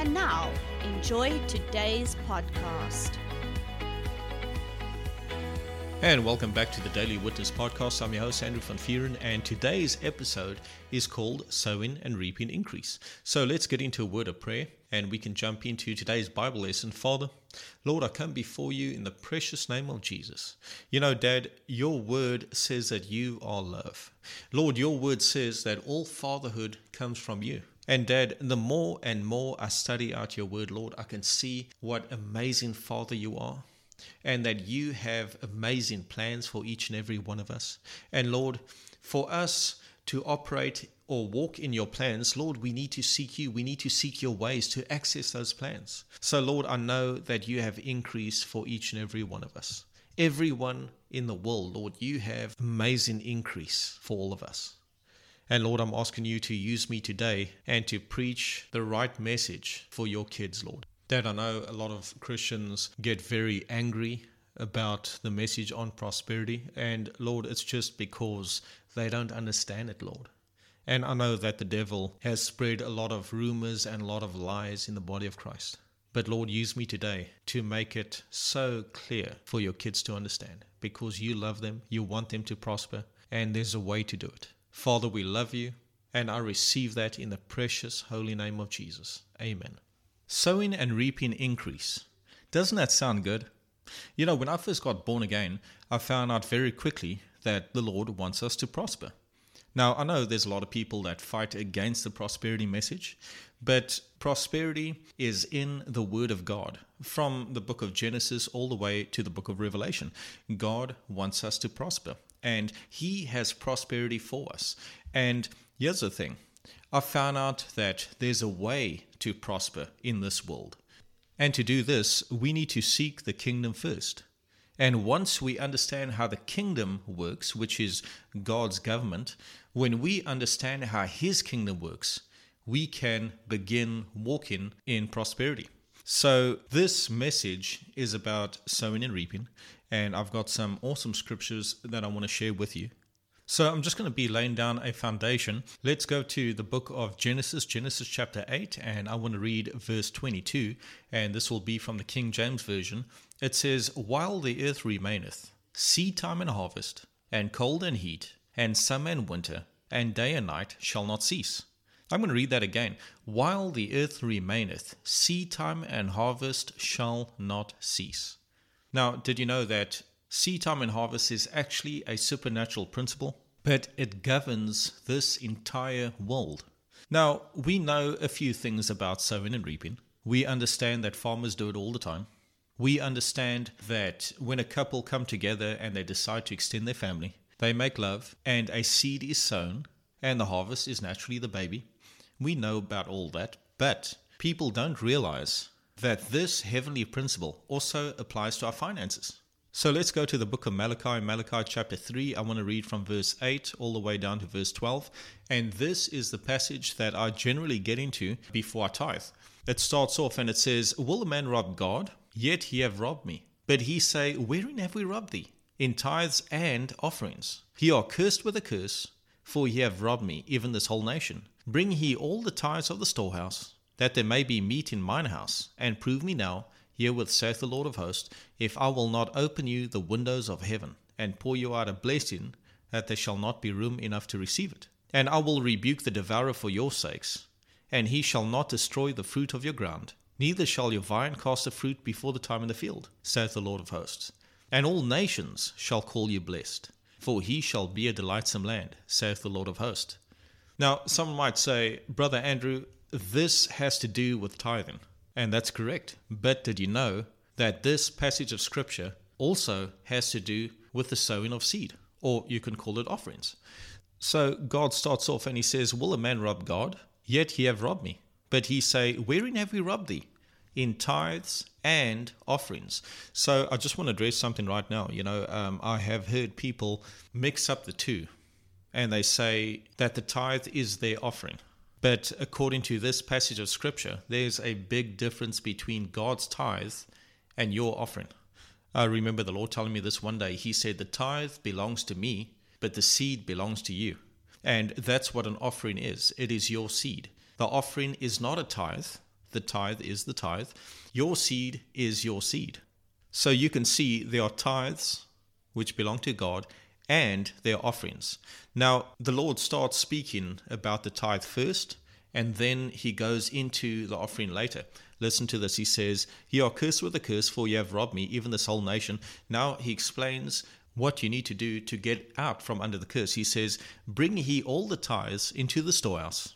And now, enjoy today's podcast. And welcome back to the Daily Witness Podcast. I'm your host, Andrew Van Vuuren, and today's episode is called Sowing and Reaping Increase. So let's get into a word of prayer and we can jump into today's Bible lesson. Father, Lord, I come before you in the precious name of Jesus. You know, Dad, your word says that you are love. Lord, your word says that all fatherhood comes from you. And Dad, the more and more I study out your word, Lord, I can see what amazing Father you are and that you have amazing plans for each and every one of us. And Lord, for us to operate or walk in your plans, Lord, we need to seek you. We need to seek your ways to access those plans. So, Lord, I know that you have increase for each and every one of us. Everyone in the world, Lord, you have amazing increase for all of us. And Lord, I'm asking you to use me today and to preach the right message for your kids, Lord. Dad, I know a lot of Christians get very angry about the message on prosperity. And Lord, it's just because they don't understand it, Lord. And I know that the devil has spread a lot of rumors and a lot of lies in the body of Christ. But Lord, use me today to make it so clear for your kids to understand because you love them, you want them to prosper, and there's a way to do it. Father, we love you, and I receive that in the precious holy name of Jesus. Amen. Sowing and reaping increase. Doesn't that sound good? You know, when I first got born again, I found out very quickly that the Lord wants us to prosper. Now, I know there's a lot of people that fight against the prosperity message, but prosperity is in the Word of God. From the book of Genesis all the way to the book of Revelation, God wants us to prosper, and He has prosperity for us. And here's the thing I found out that there's a way to prosper in this world. And to do this, we need to seek the kingdom first. And once we understand how the kingdom works, which is God's government, when we understand how His kingdom works, we can begin walking in prosperity. So, this message is about sowing and reaping, and I've got some awesome scriptures that I want to share with you. So I'm just going to be laying down a foundation. Let's go to the book of Genesis, Genesis chapter 8, and I want to read verse 22, and this will be from the King James Version. It says, While the earth remaineth, seed time and harvest, and cold and heat, and summer and winter, and day and night shall not cease. I'm going to read that again. While the earth remaineth, seed time and harvest shall not cease. Now, did you know that seed time and harvest is actually a supernatural principle, but it governs this entire world. Now, we know a few things about sowing and reaping. We understand that farmers do it all the time. We understand that when a couple come together and they decide to extend their family, they make love and a seed is sown and the harvest is naturally the baby. We know about all that, but people don't realize that this heavenly principle also applies to our finances. So let's go to the book of Malachi, Malachi chapter 3. I want to read from verse 8 all the way down to verse 12. And this is the passage that I generally get into before I tithe. It starts off and it says, Will a man rob God? Yet ye have robbed me. But he say, Wherein have we robbed thee? In tithes and offerings. He are cursed with a curse, for ye have robbed me, even this whole nation. Bring ye all the tithes of the storehouse, that there may be meat in mine house, and prove me now Herewith saith the Lord of hosts, If I will not open you the windows of heaven, and pour you out a blessing, that there shall not be room enough to receive it. And I will rebuke the devourer for your sakes, and he shall not destroy the fruit of your ground, neither shall your vine cast a fruit before the time in the field, saith the Lord of hosts. And all nations shall call you blessed, for he shall be a delightsome land, saith the Lord of hosts. Now, someone might say, Brother Andrew, this has to do with tithing. And that's correct. But did you know that this passage of Scripture also has to do with the sowing of seed, or you can call it offerings? So God starts off and he says, Will a man rob God? Yet he have robbed me. But he say, Wherein have we robbed thee? In tithes and offerings. So I just want to address something right now. You know, um, I have heard people mix up the two and they say that the tithe is their offering. But according to this passage of scripture, there's a big difference between God's tithe and your offering. I remember the Lord telling me this one day. He said, The tithe belongs to me, but the seed belongs to you. And that's what an offering is it is your seed. The offering is not a tithe, the tithe is the tithe. Your seed is your seed. So you can see there are tithes which belong to God and their offerings. Now, the Lord starts speaking about the tithe first, and then he goes into the offering later. Listen to this. He says, You are cursed with a curse, for you have robbed me, even this whole nation. Now he explains what you need to do to get out from under the curse. He says, Bring ye all the tithes into the storehouse,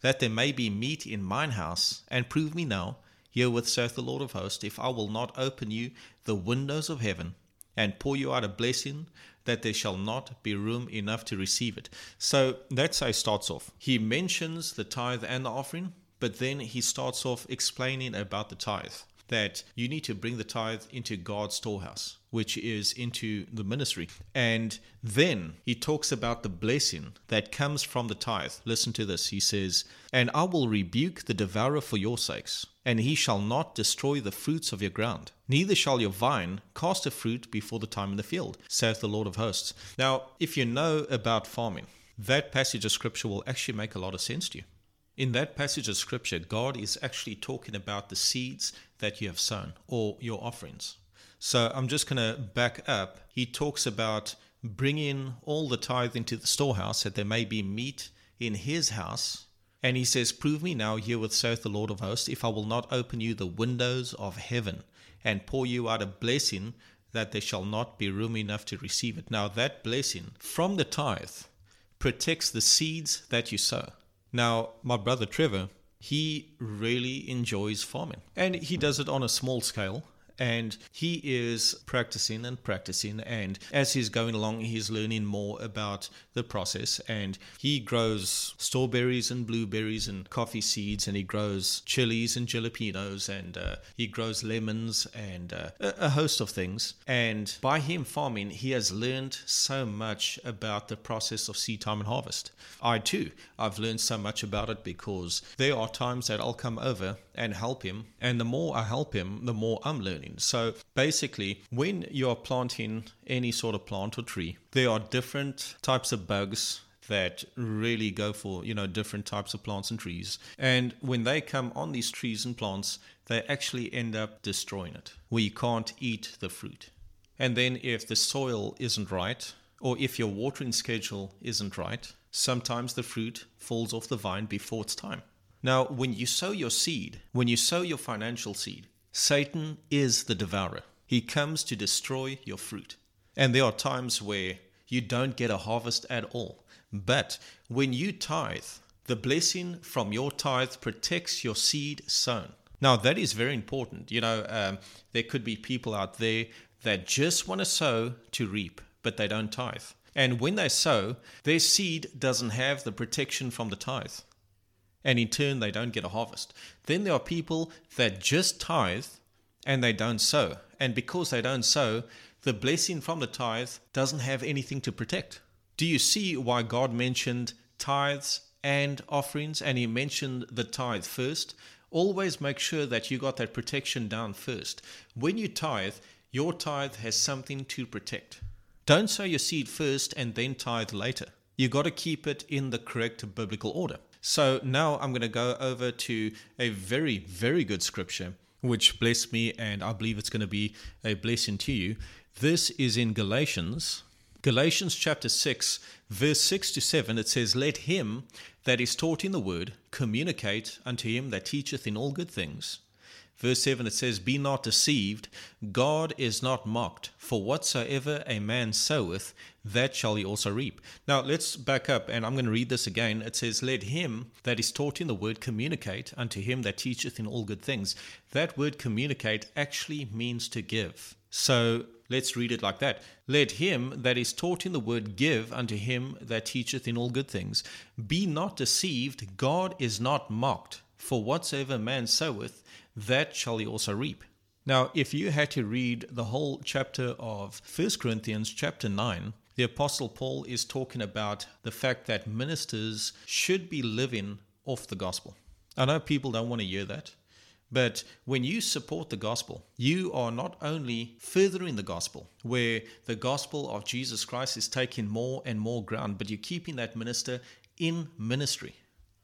that there may be meat in mine house, and prove me now, herewith saith the Lord of hosts, if I will not open you the windows of heaven, and pour you out a blessing, that there shall not be room enough to receive it. So that's how he starts off. He mentions the tithe and the offering, but then he starts off explaining about the tithe that you need to bring the tithe into God's storehouse, which is into the ministry. And then he talks about the blessing that comes from the tithe. Listen to this. He says, And I will rebuke the devourer for your sakes, and he shall not destroy the fruits of your ground. Neither shall your vine cast a fruit before the time in the field, saith the Lord of hosts. Now, if you know about farming, that passage of scripture will actually make a lot of sense to you. In that passage of scripture, God is actually talking about the seeds that you have sown or your offerings. So I'm just going to back up. He talks about bringing all the tithe into the storehouse that there may be meat in his house. And he says, Prove me now, herewith saith the Lord of hosts, if I will not open you the windows of heaven and pour you out a blessing that there shall not be room enough to receive it. Now, that blessing from the tithe protects the seeds that you sow. Now, my brother Trevor, he really enjoys farming. And he does it on a small scale and he is practicing and practicing and as he's going along he's learning more about the process and he grows strawberries and blueberries and coffee seeds and he grows chilies and jalapenos and uh, he grows lemons and uh, a host of things. And by him farming he has learned so much about the process of seed time and harvest. I too i've learned so much about it because there are times that i'll come over and help him and the more i help him the more i'm learning so basically, when you are planting any sort of plant or tree, there are different types of bugs that really go for you know different types of plants and trees. And when they come on these trees and plants they actually end up destroying it we can't eat the fruit. And then if the soil isn't right or if your watering schedule isn't right sometimes the fruit falls off the vine before its time. Now when you sow your seed when you sow your financial seed Satan is the devourer. He comes to destroy your fruit. And there are times where you don't get a harvest at all. But when you tithe, the blessing from your tithe protects your seed sown. Now, that is very important. You know, um, there could be people out there that just want to sow to reap, but they don't tithe. And when they sow, their seed doesn't have the protection from the tithe and in turn they don't get a harvest. Then there are people that just tithe and they don't sow. And because they don't sow, the blessing from the tithe doesn't have anything to protect. Do you see why God mentioned tithes and offerings and he mentioned the tithe first? Always make sure that you got that protection down first. When you tithe, your tithe has something to protect. Don't sow your seed first and then tithe later. You got to keep it in the correct biblical order. So now I'm going to go over to a very, very good scripture which blessed me, and I believe it's going to be a blessing to you. This is in Galatians, Galatians chapter 6, verse 6 to 7. It says, Let him that is taught in the word communicate unto him that teacheth in all good things. Verse 7 it says, Be not deceived, God is not mocked, for whatsoever a man soweth, that shall he also reap. Now let's back up, and I'm going to read this again. It says, Let him that is taught in the word communicate unto him that teacheth in all good things. That word communicate actually means to give. So let's read it like that. Let him that is taught in the word give unto him that teacheth in all good things. Be not deceived, God is not mocked, for whatsoever man soweth, that shall he also reap. Now, if you had to read the whole chapter of 1 Corinthians, chapter 9, the Apostle Paul is talking about the fact that ministers should be living off the gospel. I know people don't want to hear that, but when you support the gospel, you are not only furthering the gospel, where the gospel of Jesus Christ is taking more and more ground, but you're keeping that minister in ministry.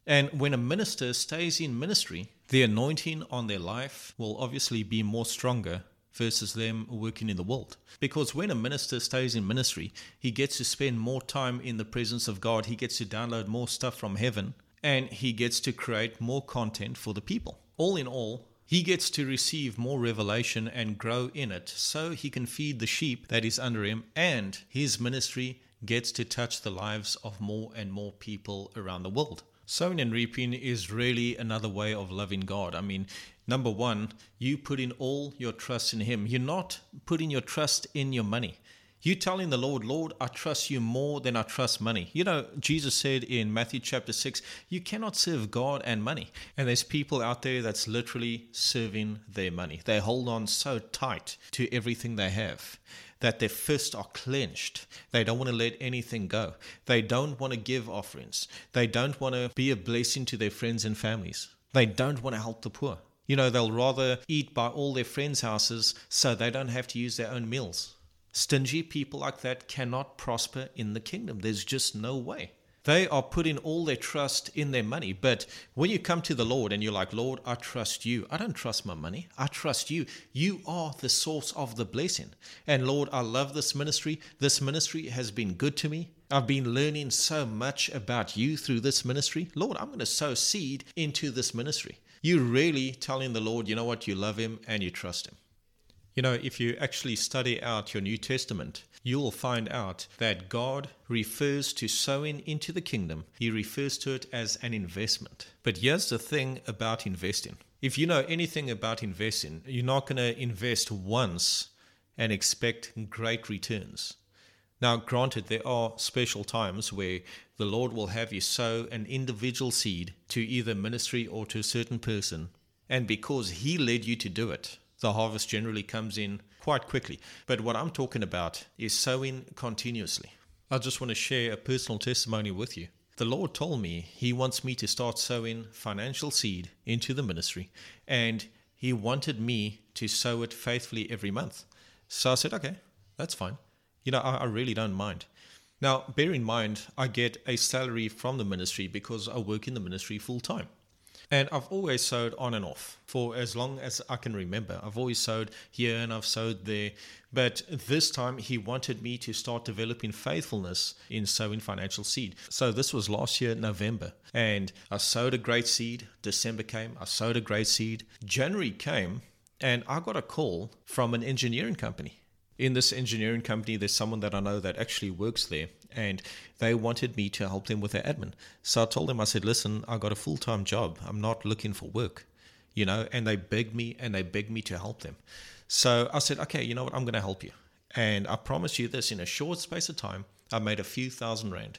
And when a minister stays in ministry, the anointing on their life will obviously be more stronger versus them working in the world. Because when a minister stays in ministry, he gets to spend more time in the presence of God, he gets to download more stuff from heaven, and he gets to create more content for the people. All in all, he gets to receive more revelation and grow in it so he can feed the sheep that is under him, and his ministry gets to touch the lives of more and more people around the world. Sowing and reaping is really another way of loving God. I mean, number one, you put in all your trust in Him. You're not putting your trust in your money. You telling the Lord, Lord, I trust you more than I trust money. You know, Jesus said in Matthew chapter 6, you cannot serve God and money. And there's people out there that's literally serving their money. They hold on so tight to everything they have that their fists are clenched. They don't want to let anything go. They don't want to give offerings. They don't want to be a blessing to their friends and families. They don't want to help the poor. You know, they'll rather eat by all their friends' houses so they don't have to use their own meals. Stingy people like that cannot prosper in the kingdom. There's just no way. They are putting all their trust in their money. But when you come to the Lord and you're like, Lord, I trust you. I don't trust my money. I trust you. You are the source of the blessing. And Lord, I love this ministry. This ministry has been good to me. I've been learning so much about you through this ministry. Lord, I'm going to sow seed into this ministry. You're really telling the Lord, you know what, you love him and you trust him. You know, if you actually study out your New Testament, you will find out that God refers to sowing into the kingdom, He refers to it as an investment. But here's the thing about investing if you know anything about investing, you're not going to invest once and expect great returns. Now, granted, there are special times where the Lord will have you sow an individual seed to either ministry or to a certain person, and because He led you to do it, the harvest generally comes in quite quickly. But what I'm talking about is sowing continuously. I just want to share a personal testimony with you. The Lord told me He wants me to start sowing financial seed into the ministry, and He wanted me to sow it faithfully every month. So I said, okay, that's fine. You know, I, I really don't mind. Now, bear in mind, I get a salary from the ministry because I work in the ministry full time. And I've always sowed on and off for as long as I can remember. I've always sowed here and I've sowed there. But this time he wanted me to start developing faithfulness in sowing financial seed. So this was last year, November. And I sowed a great seed. December came, I sowed a great seed. January came, and I got a call from an engineering company in this engineering company, there's someone that I know that actually works there, and they wanted me to help them with their admin. So I told them, I said, listen, I got a full time job. I'm not looking for work, you know, and they begged me and they begged me to help them. So I said, okay, you know what? I'm going to help you. And I promise you this in a short space of time, I made a few thousand rand.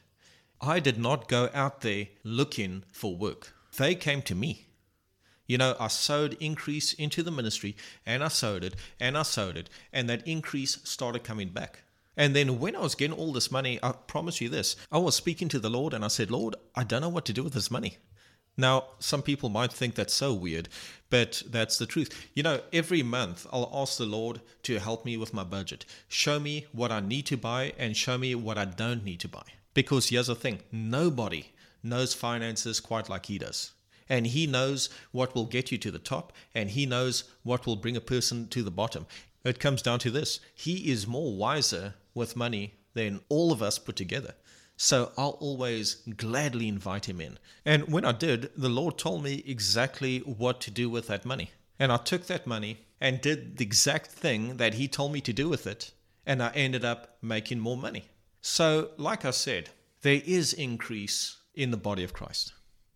I did not go out there looking for work. They came to me. You know, I sowed increase into the ministry and I sowed it and I sowed it, and that increase started coming back. And then when I was getting all this money, I promise you this I was speaking to the Lord and I said, Lord, I don't know what to do with this money. Now, some people might think that's so weird, but that's the truth. You know, every month I'll ask the Lord to help me with my budget. Show me what I need to buy and show me what I don't need to buy. Because here's the thing nobody knows finances quite like He does and he knows what will get you to the top and he knows what will bring a person to the bottom it comes down to this he is more wiser with money than all of us put together so I'll always gladly invite him in. And when I did, the Lord told me exactly what to do with that money. And I took that money and did the exact thing that he told me to do with it. And I ended up making more money. So, like I said, there is increase in the body of Christ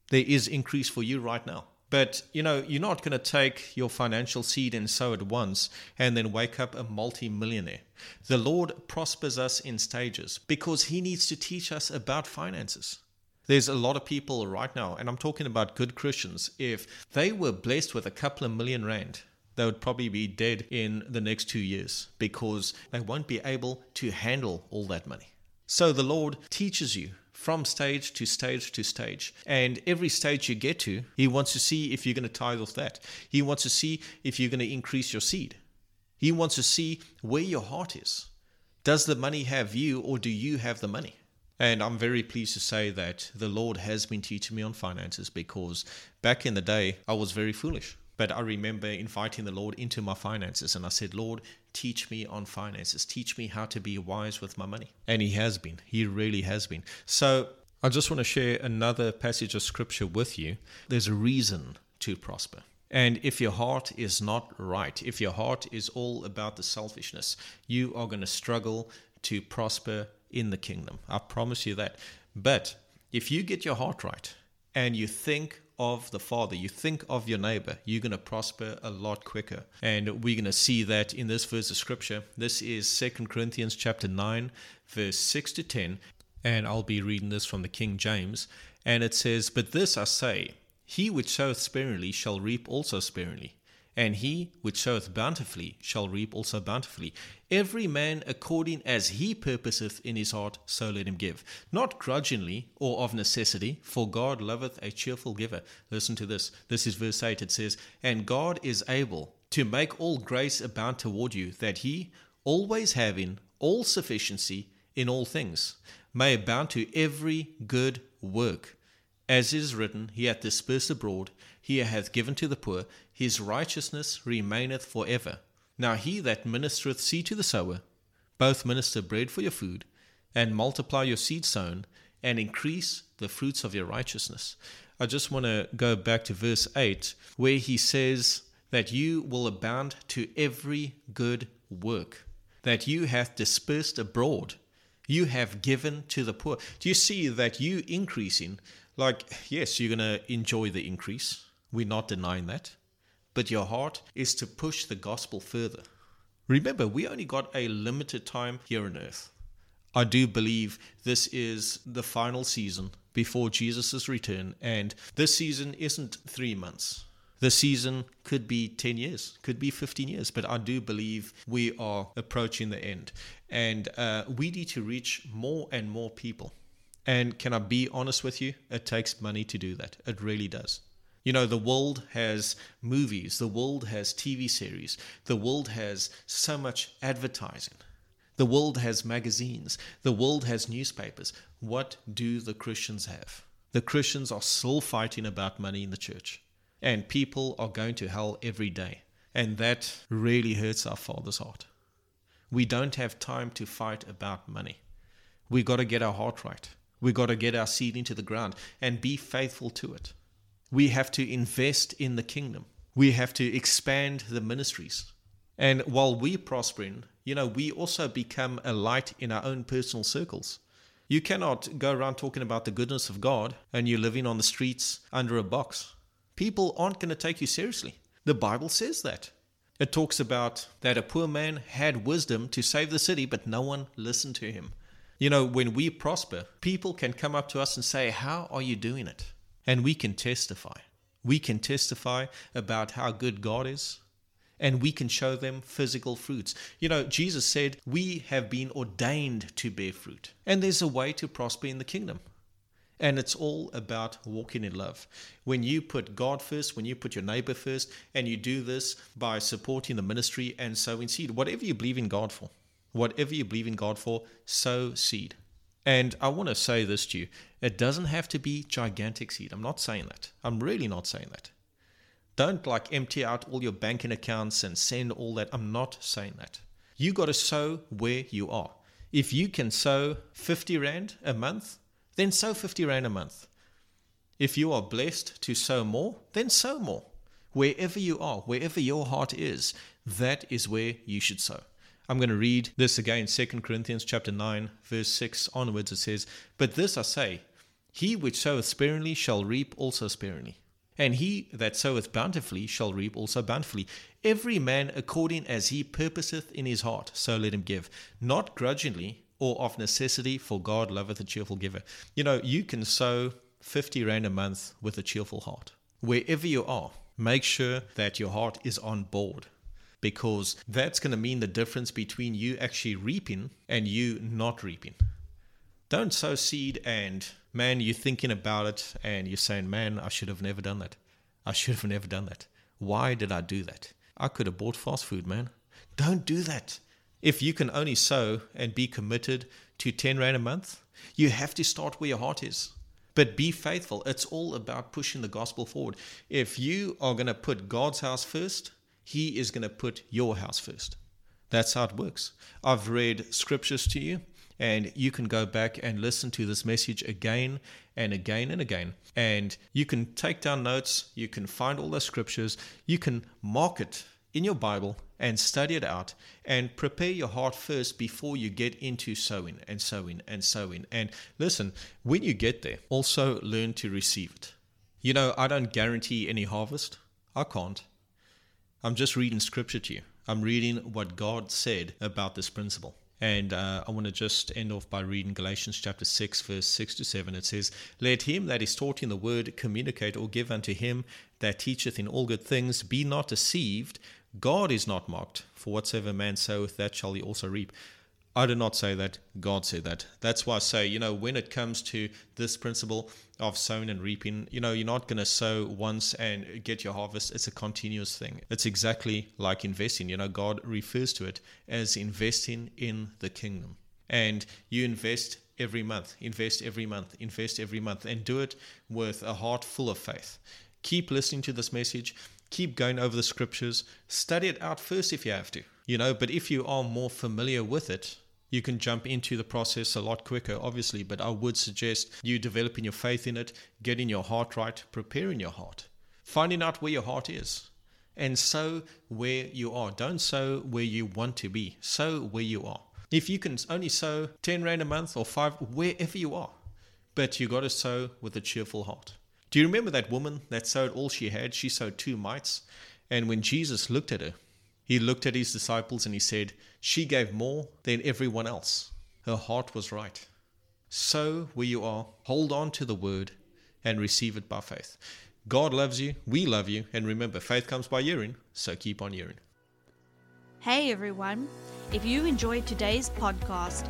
there is increase for you right now. But you know, you're not going to take your financial seed and sow it once and then wake up a multi-millionaire. The Lord prospers us in stages because he needs to teach us about finances. There's a lot of people right now, and I'm talking about good Christians, if they were blessed with a couple of million rand, they would probably be dead in the next two years because they won't be able to handle all that money. So the Lord teaches you from stage to stage to stage. And every stage you get to, He wants to see if you're going to tithe off that. He wants to see if you're going to increase your seed. He wants to see where your heart is. Does the money have you or do you have the money? And I'm very pleased to say that the Lord has been teaching me on finances because back in the day, I was very foolish. But I remember inviting the Lord into my finances and I said, Lord, teach me on finances. Teach me how to be wise with my money. And He has been. He really has been. So I just want to share another passage of scripture with you. There's a reason to prosper. And if your heart is not right, if your heart is all about the selfishness, you are going to struggle to prosper in the kingdom. I promise you that. But if you get your heart right and you think of the Father, you think of your neighbor, you're going to prosper a lot quicker. And we're going to see that in this verse of scripture. This is Second Corinthians chapter 9, verse 6 to 10. And I'll be reading this from the King James. And it says, But this I say, he which soweth sparingly shall reap also sparingly and he which soweth bountifully shall reap also bountifully. Every man according as he purposeth in his heart, so let him give. Not grudgingly or of necessity, for God loveth a cheerful giver. Listen to this. This is verse 8. It says, And God is able to make all grace abound toward you, that he, always having all sufficiency in all things, may abound to every good work. As is written, He hath dispersed abroad, He hath given to the poor, His righteousness remaineth for ever. Now he that ministereth seed to the sower, both minister bread for your food, and multiply your seed sown, and increase the fruits of your righteousness. I just want to go back to verse 8, where he says that you will abound to every good work, that you hath dispersed abroad, you have given to the poor. Do you see that you increasing like, yes, you're going to enjoy the increase. We're not denying that. But your heart is to push the gospel further. Remember, we only got a limited time here on earth. I do believe this is the final season before Jesus' return, and this season isn't three months. The season could be 10 years, could be 15 years, but I do believe we are approaching the end. And uh, we need to reach more and more people. And can I be honest with you? It takes money to do that. It really does. You know, the world has movies, the world has TV series, the world has so much advertising, the world has magazines, the world has newspapers. What do the Christians have? The Christians are still fighting about money in the church, and people are going to hell every day. And that really hurts our Father's heart. We don't have time to fight about money. We got to get our heart right. We got to get our seed into the ground and be faithful to it. We have to invest in the kingdom. We have to expand the ministries. And while we're prospering, you know, we also become a light in our own personal circles. You cannot go around talking about the goodness of God and you're living on the streets under a box. People aren't going to take you seriously. The Bible says that. It talks about that a poor man had wisdom to save the city, but no one listened to him. You know, when we prosper, people can come up to us and say, How are you doing it? And we can testify. We can testify about how good God is, and we can show them physical fruits. You know, Jesus said, We have been ordained to bear fruit, and there's a way to prosper in the kingdom. And it's all about walking in love. When you put God first, when you put your neighbor first, and you do this by supporting the ministry and sowing seed, whatever you believe in God for, whatever you believe in God for, sow seed. And I want to say this to you it doesn't have to be gigantic seed. I'm not saying that. I'm really not saying that. Don't like empty out all your banking accounts and send all that. I'm not saying that. You got to sow where you are. If you can sow 50 Rand a month, then sow 50 Rand a month. If you are blessed to sow more, then sow more. Wherever you are, wherever your heart is, that is where you should sow. I'm going to read this again, 2 Corinthians chapter 9, verse 6 onwards. It says, But this I say, he which soweth sparingly shall reap also sparingly, and he that soweth bountifully shall reap also bountifully. Every man according as he purposeth in his heart, so let him give, not grudgingly or of necessity, for God loveth a cheerful giver. You know, you can sow 50 Rand a month with a cheerful heart. Wherever you are, make sure that your heart is on board because that's going to mean the difference between you actually reaping and you not reaping. Don't sow seed and man, you're thinking about it and you're saying, man, I should have never done that. I should have never done that. Why did I do that? I could have bought fast food, man. Don't do that. If you can only sow and be committed to 10 Rand a month, you have to start where your heart is. But be faithful. It's all about pushing the gospel forward. If you are going to put God's house first, He is going to put your house first. That's how it works. I've read scriptures to you, and you can go back and listen to this message again and again and again. And you can take down notes, you can find all the scriptures, you can mark it in your Bible and study it out and prepare your heart first before you get into sowing and sowing and sowing. And listen, when you get there, also learn to receive it. You know, I don't guarantee any harvest. I can't. I'm just reading scripture to you. I'm reading what God said about this principle. And uh, I want to just end off by reading Galatians chapter 6, verse 6 to 7. It says, Let him that is taught in the word communicate or give unto him that teacheth in all good things. Be not deceived. God is not mocked, for whatsoever man soweth, that shall he also reap. I did not say that. God said that. That's why I say, you know, when it comes to this principle of sowing and reaping, you know, you're not going to sow once and get your harvest. It's a continuous thing. It's exactly like investing. You know, God refers to it as investing in the kingdom. And you invest every month, invest every month, invest every month, and do it with a heart full of faith. Keep listening to this message keep going over the scriptures, study it out first if you have to, you know. But if you are more familiar with it, you can jump into the process a lot quicker, obviously. But I would suggest you developing your faith in it, getting your heart right, preparing your heart, finding out where your heart is. And sow where you are. Don't sow where you want to be. Sow where you are. If you can only sow 10 Rand a month or 5, wherever you are, but you got to sow with a cheerful heart. Do you remember that woman that sowed all she had? She sowed two mites. And when Jesus looked at her, he looked at his disciples and he said, She gave more than everyone else. Her heart was right. So, where you are, hold on to the word and receive it by faith. God loves you, we love you, and remember, faith comes by hearing, so keep on hearing. Hey everyone, if you enjoyed today's podcast,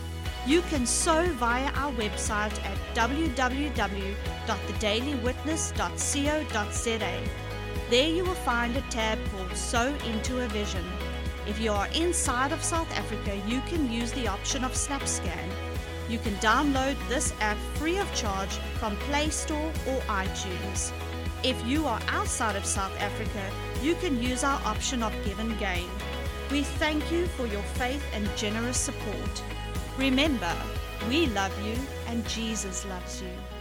You can sow via our website at www.thedailywitness.co.za. There you will find a tab called Sow into a Vision. If you are inside of South Africa, you can use the option of SnapScan. You can download this app free of charge from Play Store or iTunes. If you are outside of South Africa, you can use our option of GivenGain. We thank you for your faith and generous support. Remember, we love you and Jesus loves you.